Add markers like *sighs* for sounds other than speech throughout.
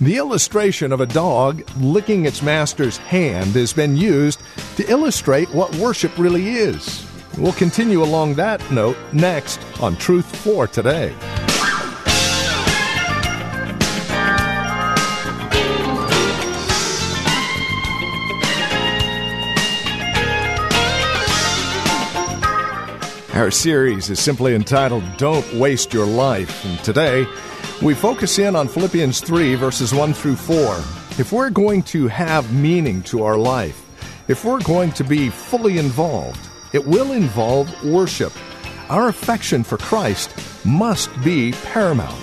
The illustration of a dog licking its master's hand has been used to illustrate what worship really is. We'll continue along that note next on Truth for Today. Our series is simply entitled Don't Waste Your Life, and today we focus in on Philippians 3, verses 1 through 4. If we're going to have meaning to our life, if we're going to be fully involved, it will involve worship. Our affection for Christ must be paramount.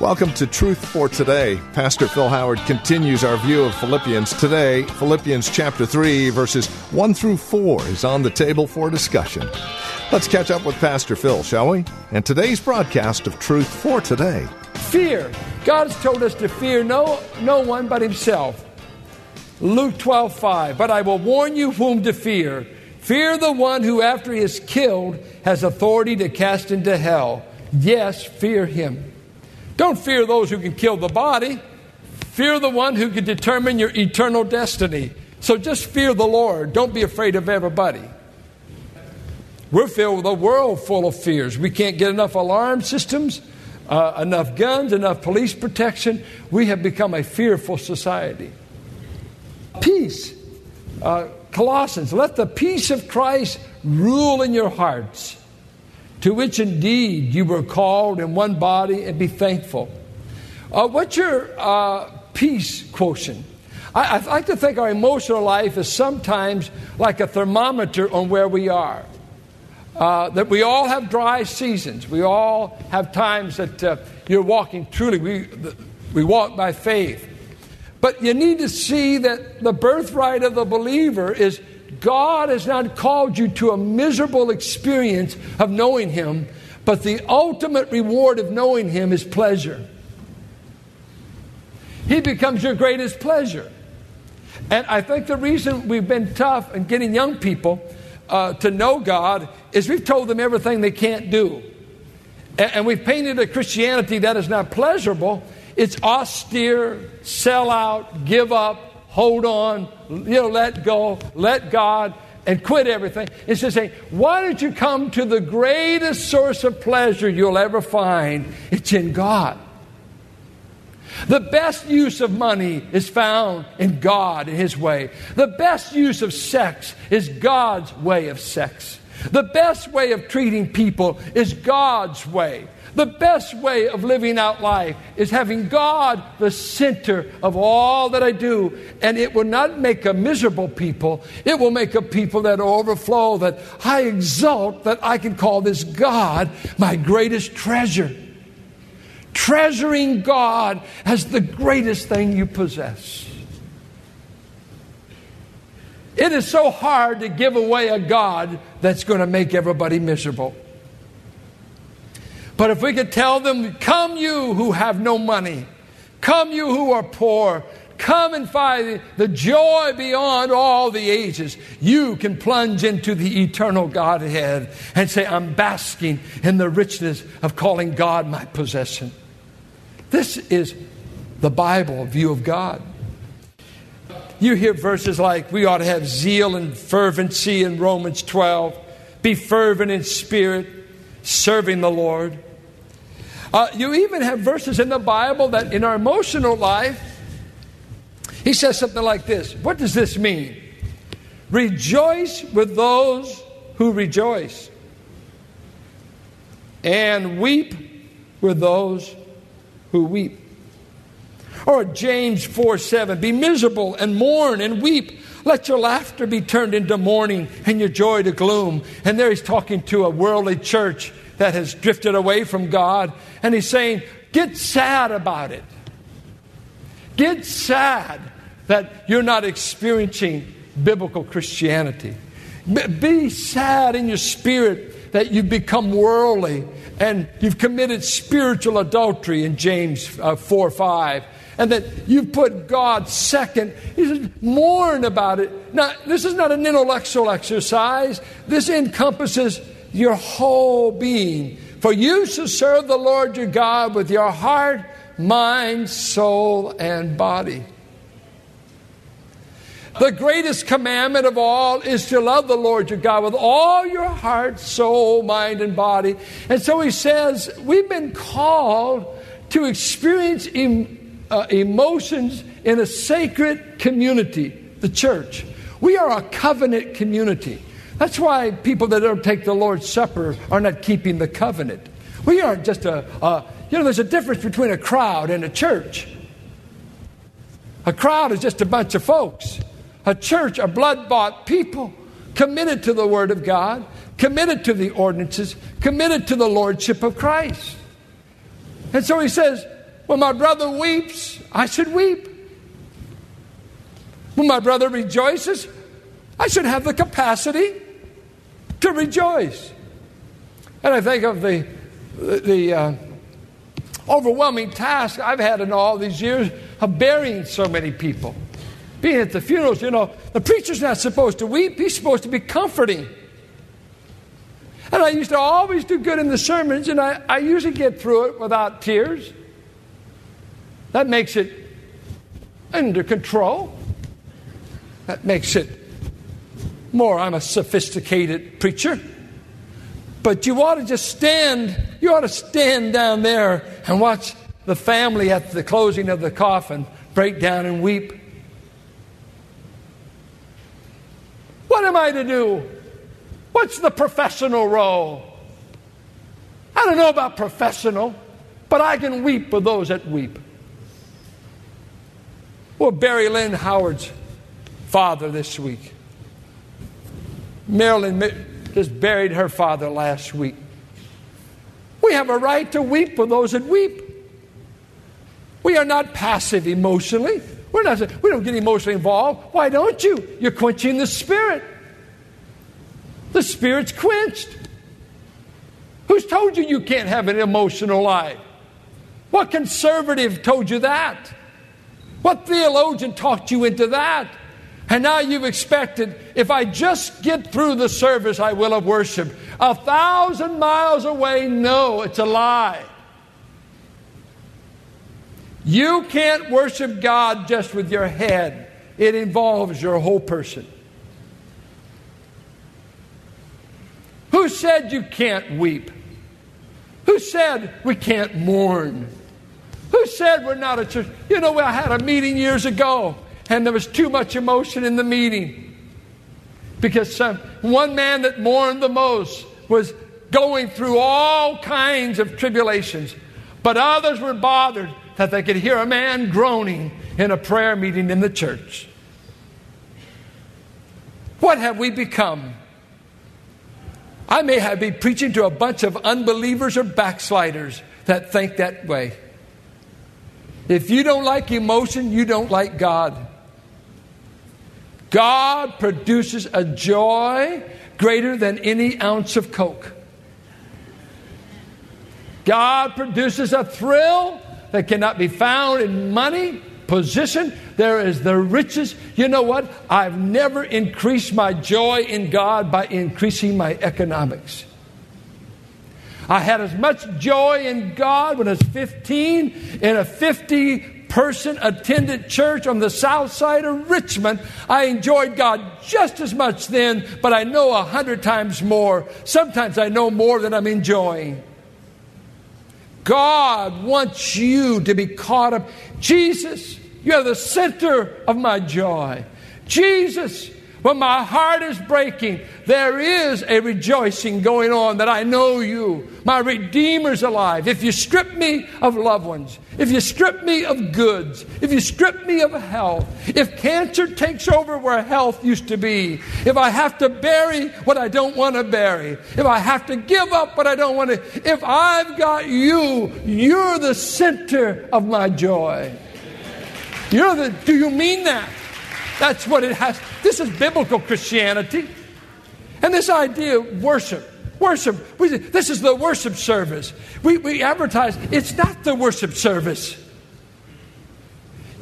Welcome to Truth for Today. Pastor Phil Howard continues our view of Philippians. Today, Philippians chapter 3, verses 1 through 4 is on the table for discussion. Let's catch up with Pastor Phil, shall we? And today's broadcast of Truth for Today. Fear. God has told us to fear no, no one but Himself. Luke 12, 5. But I will warn you whom to fear. Fear the one who, after he is killed, has authority to cast into hell. Yes, fear him. Don't fear those who can kill the body. Fear the one who can determine your eternal destiny. So just fear the Lord. Don't be afraid of everybody. We're filled with a world full of fears. We can't get enough alarm systems, uh, enough guns, enough police protection. We have become a fearful society. Peace. Uh, Colossians, let the peace of Christ rule in your hearts, to which indeed you were called in one body, and be thankful. Uh, what's your uh, peace quotient? I, I like to think our emotional life is sometimes like a thermometer on where we are. Uh, that we all have dry seasons. We all have times that uh, you're walking truly. We, we walk by faith. But you need to see that the birthright of the believer is God has not called you to a miserable experience of knowing Him, but the ultimate reward of knowing Him is pleasure. He becomes your greatest pleasure. And I think the reason we've been tough in getting young people uh, to know God is we've told them everything they can't do. And, we've painted a Christianity that is not pleasurable. It's austere, sell out, give up, hold on, you know, let go, let God, and quit everything. It's just saying, why don't you come to the greatest source of pleasure you'll ever find? It's in God. The best use of money is found in God in His way. The best use of sex is God's way of sex. The best way of treating people is God's way. The best way of living out life is having God the center of all that I do. And it will not make a miserable people, it will make a people that overflow, that I exult that I can call this God my greatest treasure treasuring God as the greatest thing you possess. It is so hard to give away a God that's going to make everybody miserable. But if we could tell them, Come, you who have no money, come, you who are poor, come and find the joy beyond all the ages, you can plunge into the eternal Godhead and say, I'm basking in the richness of calling God my possession. This is the Bible view of God. You hear verses like, we ought to have zeal and fervency in Romans 12, be fervent in spirit, serving the Lord. Uh, you even have verses in the Bible that in our emotional life, he says something like this What does this mean? Rejoice with those who rejoice, and weep with those who weep. Or James 4 7, be miserable and mourn and weep. Let your laughter be turned into mourning and your joy to gloom. And there he's talking to a worldly church that has drifted away from God. And he's saying, get sad about it. Get sad that you're not experiencing biblical Christianity. Be sad in your spirit that you've become worldly and you've committed spiritual adultery in James uh, 4 5 and that you've put God second. He says, mourn about it. Now, this is not an intellectual exercise, this encompasses your whole being. For you shall serve the Lord your God with your heart, mind, soul, and body. The greatest commandment of all is to love the Lord your God with all your heart, soul, mind, and body. And so he says, we've been called to experience uh, emotions in a sacred community, the church. We are a covenant community. That's why people that don't take the Lord's Supper are not keeping the covenant. We aren't just a, a you know, there's a difference between a crowd and a church. A crowd is just a bunch of folks. A church are blood bought people committed to the Word of God, committed to the ordinances, committed to the Lordship of Christ. And so he says, When my brother weeps, I should weep. When my brother rejoices, I should have the capacity to rejoice. And I think of the, the uh, overwhelming task I've had in all these years of burying so many people. Being at the funerals, you know, the preacher's not supposed to weep, he's supposed to be comforting. And I used to always do good in the sermons, and I, I usually get through it without tears. That makes it under control. That makes it more, I'm a sophisticated preacher. But you ought to just stand, you ought to stand down there and watch the family at the closing of the coffin break down and weep. What am I to do? What's the professional role? I don't know about professional, but I can weep for those that weep. Well, Barry Lynn Howard's father this week. Marilyn just buried her father last week. We have a right to weep for those that weep. We are not passive emotionally. We're not, we don't get emotionally involved. Why don't you? You're quenching the spirit. The spirit's quenched. Who's told you you can't have an emotional life? What conservative told you that? What theologian talked you into that? And now you've expected, if I just get through the service, I will have worshiped. A thousand miles away, no, it's a lie. You can't worship God just with your head, it involves your whole person. Who said you can't weep? Who said we can't mourn? Who said we're not a church? You know, I had a meeting years ago and there was too much emotion in the meeting because some, one man that mourned the most was going through all kinds of tribulations, but others were bothered that they could hear a man groaning in a prayer meeting in the church. What have we become? I may have been preaching to a bunch of unbelievers or backsliders that think that way. If you don't like emotion, you don't like God. God produces a joy greater than any ounce of Coke. God produces a thrill that cannot be found in money, position. There is the riches. You know what? I've never increased my joy in God by increasing my economics. I had as much joy in God when I was 15 in a 50 person attended church on the south side of Richmond, I enjoyed God just as much then, but I know a hundred times more. Sometimes I know more than I'm enjoying. God wants you to be caught up. Jesus, you're the center of my joy. Jesus, when my heart is breaking, there is a rejoicing going on that I know you. My Redeemer's alive. If you strip me of loved ones, if you strip me of goods, if you strip me of health, if cancer takes over where health used to be, if I have to bury what I don't want to bury, if I have to give up what I don't want to, if I've got you, you're the center of my joy. You know, the, do you mean that? That's what it has. This is biblical Christianity. And this idea of worship, worship, we, this is the worship service. We, we advertise, it's not the worship service.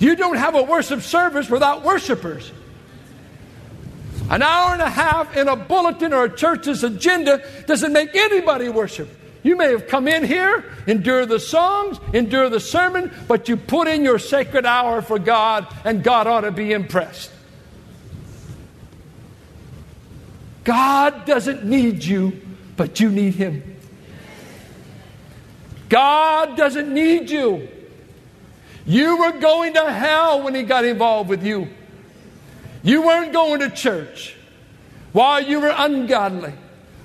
You don't have a worship service without worshipers. An hour and a half in a bulletin or a church's agenda doesn't make anybody worship. You may have come in here, endure the songs, endure the sermon, but you put in your sacred hour for God, and God ought to be impressed. God doesn't need you, but you need Him. God doesn't need you. You were going to hell when He got involved with you. You weren't going to church while you were ungodly,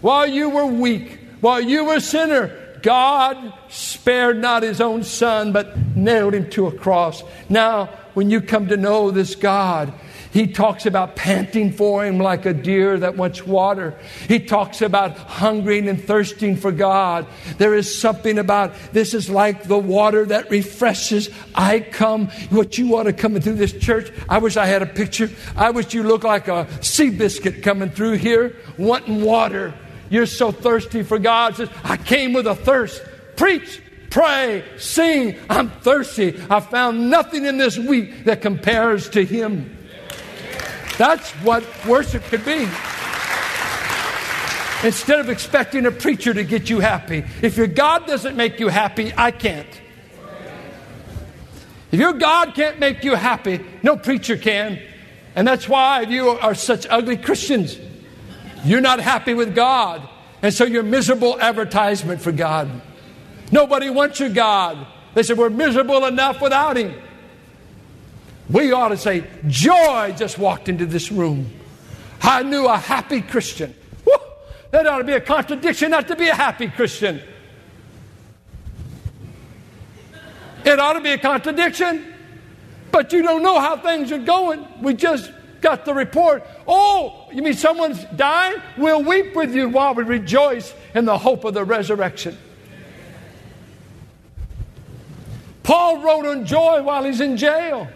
while you were weak, while you were a sinner, God spared not his own son, but nailed him to a cross. Now, when you come to know this God, he talks about panting for him like a deer that wants water. He talks about hungering and thirsting for God. There is something about this is like the water that refreshes. I come, what you want to come through this church. I wish I had a picture. I wish you looked like a Seabiscuit coming through here, wanting water. You're so thirsty for God. Says, I came with a thirst. Preach, pray, sing. I'm thirsty. I found nothing in this week that compares to Him. That's what worship could be. Instead of expecting a preacher to get you happy, if your God doesn't make you happy, I can't. If your God can't make you happy, no preacher can. And that's why you are such ugly Christians. You're not happy with God. And so you're miserable advertisement for God. Nobody wants your God. They said, We're miserable enough without Him. We ought to say, Joy just walked into this room. I knew a happy Christian. Woo! That ought to be a contradiction not to be a happy Christian. It ought to be a contradiction, but you don't know how things are going. We just got the report. Oh, you mean someone's dying? We'll weep with you while we rejoice in the hope of the resurrection. Paul wrote on joy while he's in jail.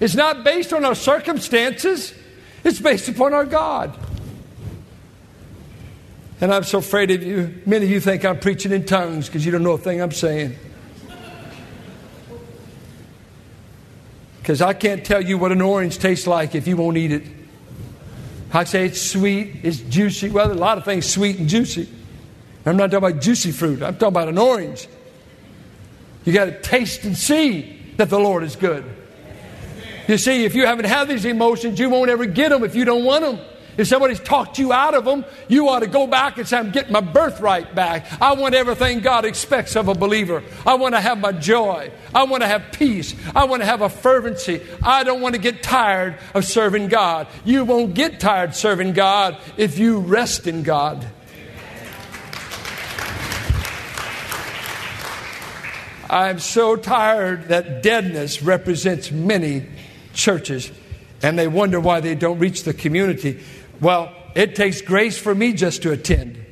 It's not based on our circumstances, it's based upon our God. And I'm so afraid of you. Many of you think I'm preaching in tongues because you don't know a thing I'm saying. Because I can't tell you what an orange tastes like if you won't eat it. I say it's sweet, it's juicy. Well, a lot of things sweet and juicy. I'm not talking about juicy fruit, I'm talking about an orange. You got to taste and see that the Lord is good. You see, if you haven't had these emotions, you won't ever get them if you don't want them. If somebody's talked you out of them, you ought to go back and say, I'm getting my birthright back. I want everything God expects of a believer. I want to have my joy. I want to have peace. I want to have a fervency. I don't want to get tired of serving God. You won't get tired serving God if you rest in God. I'm so tired that deadness represents many churches and they wonder why they don't reach the community. Well, it takes grace for me just to attend.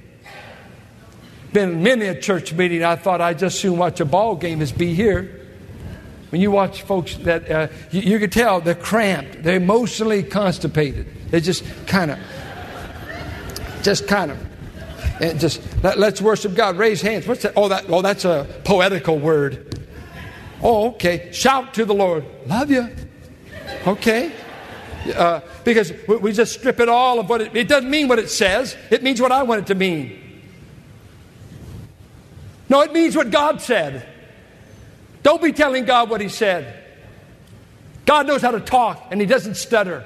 Been many a church meeting. I thought I'd just soon watch a ball game as be here. When you watch folks that uh, you, you can tell they're cramped, they're emotionally constipated. They just kind of, just kind of, and just let, us worship God. Raise hands. What's that? Oh, that. Oh, that's a poetical word. Oh, okay. Shout to the Lord. Love you. Okay. Uh, because we just strip it all of what it, it doesn't mean what it says. It means what I want it to mean. No, it means what God said. Don't be telling God what He said. God knows how to talk and He doesn't stutter.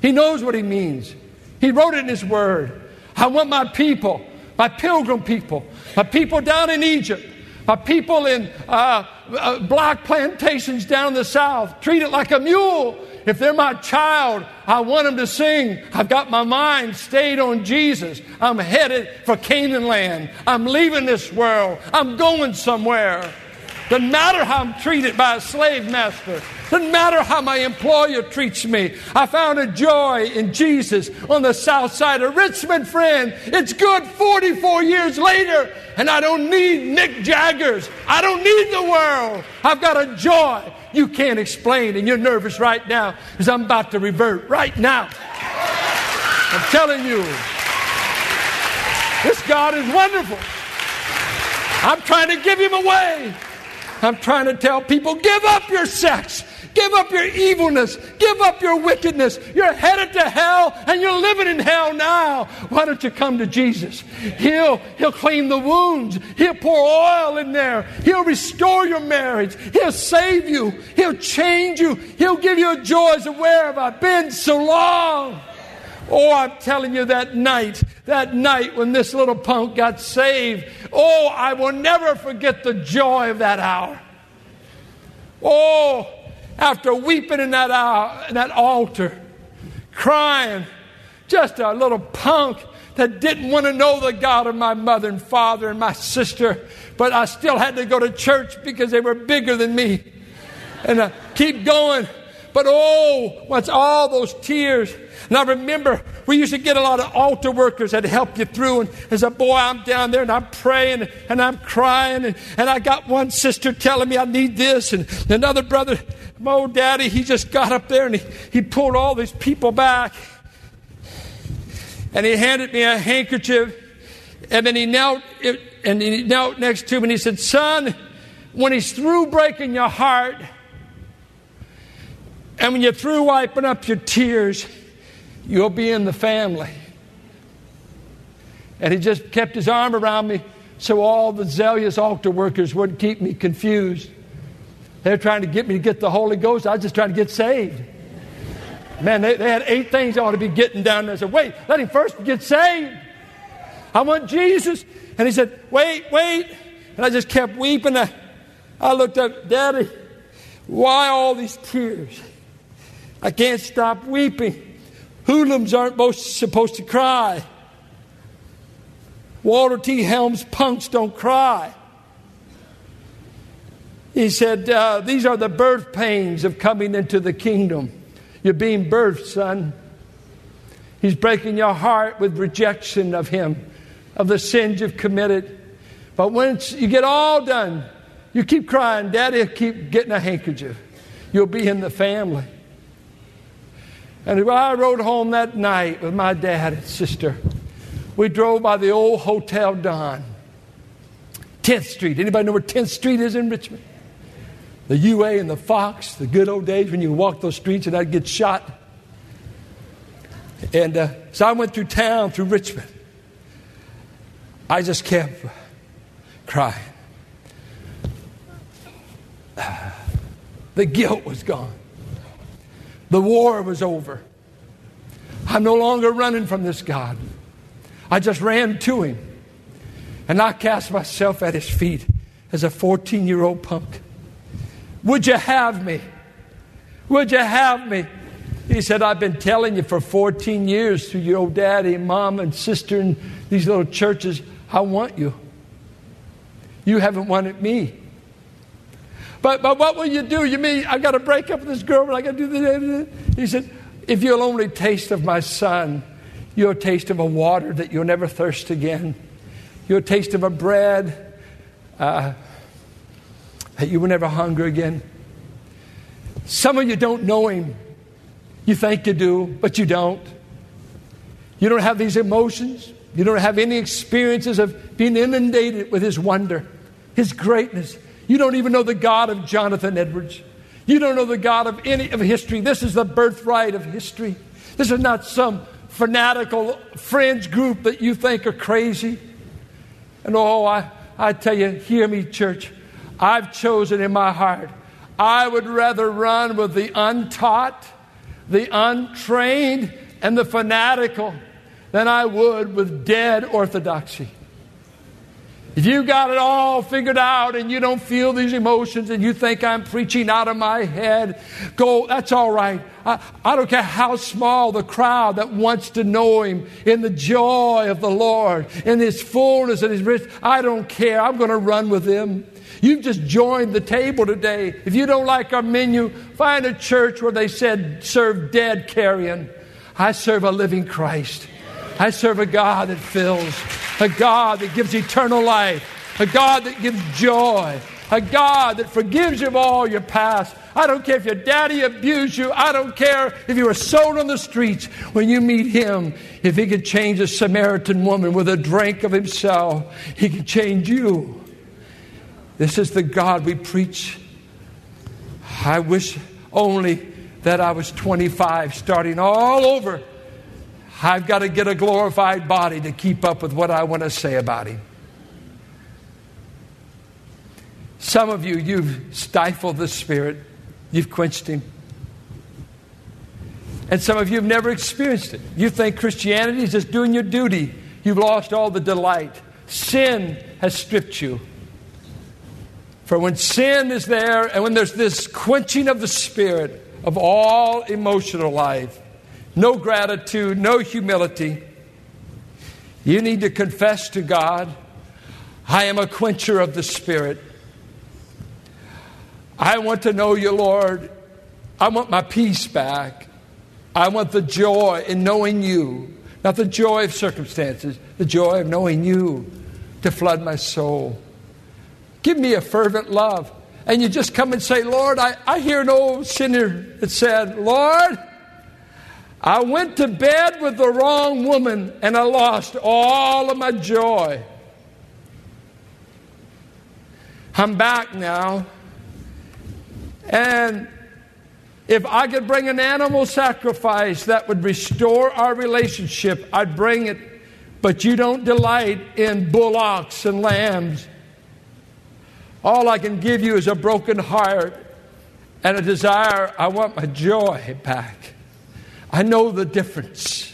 He knows what He means. He wrote it in His Word. I want my people, my pilgrim people, my people down in Egypt, my people in uh, uh, black plantations down the south treat it like a mule. If they're my child, I want them to sing. I've got my mind stayed on Jesus. I'm headed for Canaan land. I'm leaving this world. I'm going somewhere. Doesn't matter how I'm treated by a slave master. Doesn't matter how my employer treats me. I found a joy in Jesus on the south side of Richmond, friend. It's good 44 years later, and I don't need Mick Jaggers. I don't need the world. I've got a joy you can't explain, and you're nervous right now because I'm about to revert right now. I'm telling you, this God is wonderful. I'm trying to give him away. I'm trying to tell people give up your sex. Give up your evilness. Give up your wickedness. You're headed to hell and you're living in hell now. Why don't you come to Jesus? He'll, he'll clean the wounds. He'll pour oil in there. He'll restore your marriage. He'll save you. He'll change you. He'll give you a joy as where have I been so long? Oh, I'm telling you that night, that night when this little punk got saved, oh, I will never forget the joy of that hour. Oh, after weeping in that, hour, in that altar, crying, just a little punk that didn't want to know the God of my mother and father and my sister, but I still had to go to church because they were bigger than me. And I keep going. But oh, what's all those tears, and I remember we used to get a lot of altar workers that help you through. And as a boy, I'm down there and I'm praying and I'm crying. And, and I got one sister telling me I need this. And another brother, old daddy, he just got up there and he, he pulled all these people back. And he handed me a handkerchief. And then he knelt, and he knelt next to me and he said, Son, when he's through breaking your heart, and when you're through wiping up your tears, you'll be in the family. And he just kept his arm around me so all the zealous altar workers wouldn't keep me confused. They're trying to get me to get the Holy Ghost. I was just trying to get saved. Man, they, they had eight things I ought to be getting down there. I said, wait, let him first get saved. I want Jesus. And he said, wait, wait. And I just kept weeping. I, I looked up, Daddy, why all these tears? I can't stop weeping. Hoodlums aren't supposed to cry. Walter T. Helms punks don't cry. He said, uh, These are the birth pains of coming into the kingdom. You're being birthed, son. He's breaking your heart with rejection of Him, of the sins you've committed. But once you get all done, you keep crying, Daddy, keep getting a handkerchief. You'll be in the family. And I rode home that night with my dad and sister. We drove by the old Hotel Don, 10th Street. Anybody know where 10th Street is in Richmond? The UA and the Fox, the good old days when you walk those streets and I'd get shot. And uh, so I went through town, through Richmond. I just kept crying. *sighs* The guilt was gone. The war was over. I'm no longer running from this God. I just ran to him. And I cast myself at his feet as a 14 year old punk. Would you have me? Would you have me? He said, I've been telling you for 14 years through your old daddy, mom, and sister in these little churches, I want you. You haven't wanted me. But, but what will you do? You mean I've got to break up with this girl, but I got to do this? He said, If you'll only taste of my son, you'll taste of a water that you'll never thirst again. You'll taste of a bread uh, that you will never hunger again. Some of you don't know him. You think you do, but you don't. You don't have these emotions. You don't have any experiences of being inundated with his wonder, his greatness, you don't even know the God of Jonathan Edwards. You don't know the God of any of history. This is the birthright of history. This is not some fanatical fringe group that you think are crazy. And oh, I, I tell you, hear me, church. I've chosen in my heart. I would rather run with the untaught, the untrained, and the fanatical than I would with dead orthodoxy. If you got it all figured out and you don't feel these emotions and you think I'm preaching out of my head, go, that's all right. I, I don't care how small the crowd that wants to know Him in the joy of the Lord, in His fullness and His riches. I don't care. I'm going to run with Him. You've just joined the table today. If you don't like our menu, find a church where they said serve dead carrion. I serve a living Christ. I serve a God that fills, a God that gives eternal life, a God that gives joy, a God that forgives you of all your past. I don't care if your daddy abused you. I don't care if you were sold on the streets. When you meet him, if he could change a Samaritan woman with a drink of himself, he can change you. This is the God we preach. I wish only that I was 25, starting all over. I've got to get a glorified body to keep up with what I want to say about him. Some of you, you've stifled the Spirit, you've quenched Him. And some of you have never experienced it. You think Christianity is just doing your duty. You've lost all the delight. Sin has stripped you. For when sin is there and when there's this quenching of the Spirit of all emotional life, no gratitude, no humility, you need to confess to God, I am a quencher of the Spirit. I want to know you, Lord. I want my peace back. I want the joy in knowing you, not the joy of circumstances, the joy of knowing you to flood my soul. Give me a fervent love. And you just come and say, Lord, I, I hear an old sinner that said, Lord, I went to bed with the wrong woman and I lost all of my joy. I'm back now. And if I could bring an animal sacrifice that would restore our relationship, I'd bring it. But you don't delight in bullocks and lambs. All I can give you is a broken heart and a desire. I want my joy back. I know the difference.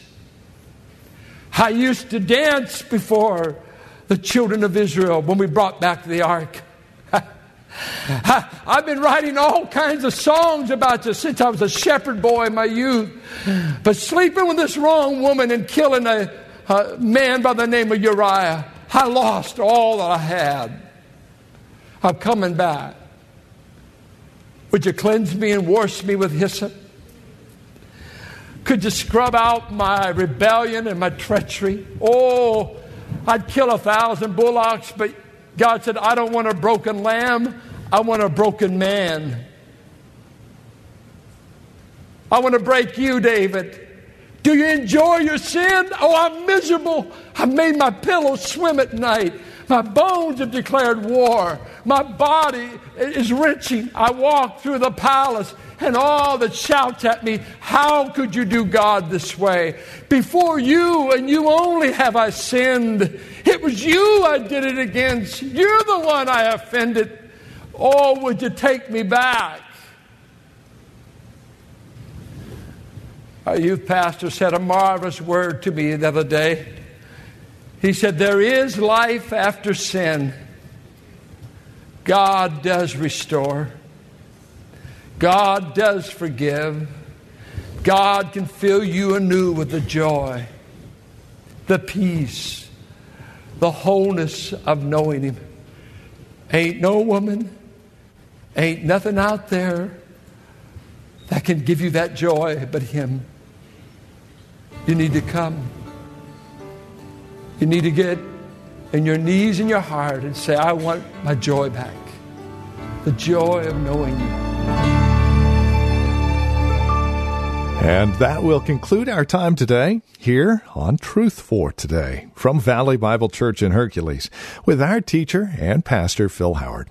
I used to dance before the children of Israel when we brought back the ark. *laughs* I've been writing all kinds of songs about this since I was a shepherd boy in my youth. But sleeping with this wrong woman and killing a, a man by the name of Uriah, I lost all that I had. I'm coming back. Would you cleanse me and wash me with hyssop? Could you scrub out my rebellion and my treachery? Oh, I'd kill a thousand bullocks, but God said, I don't want a broken lamb, I want a broken man. I want to break you, David. Do you enjoy your sin? Oh, I'm miserable. I've made my pillow swim at night. My bones have declared war. My body is wrenching. I walk through the palace and all that shouts at me, How could you do God this way? Before you and you only have I sinned. It was you I did it against. You're the one I offended. Oh, would you take me back? Our youth pastor said a marvelous word to me the other day. He said, There is life after sin. God does restore. God does forgive. God can fill you anew with the joy, the peace, the wholeness of knowing Him. Ain't no woman, ain't nothing out there that can give you that joy but Him. You need to come. You need to get in your knees and your heart and say, I want my joy back. The joy of knowing you. And that will conclude our time today here on Truth for Today from Valley Bible Church in Hercules with our teacher and pastor Phil Howard.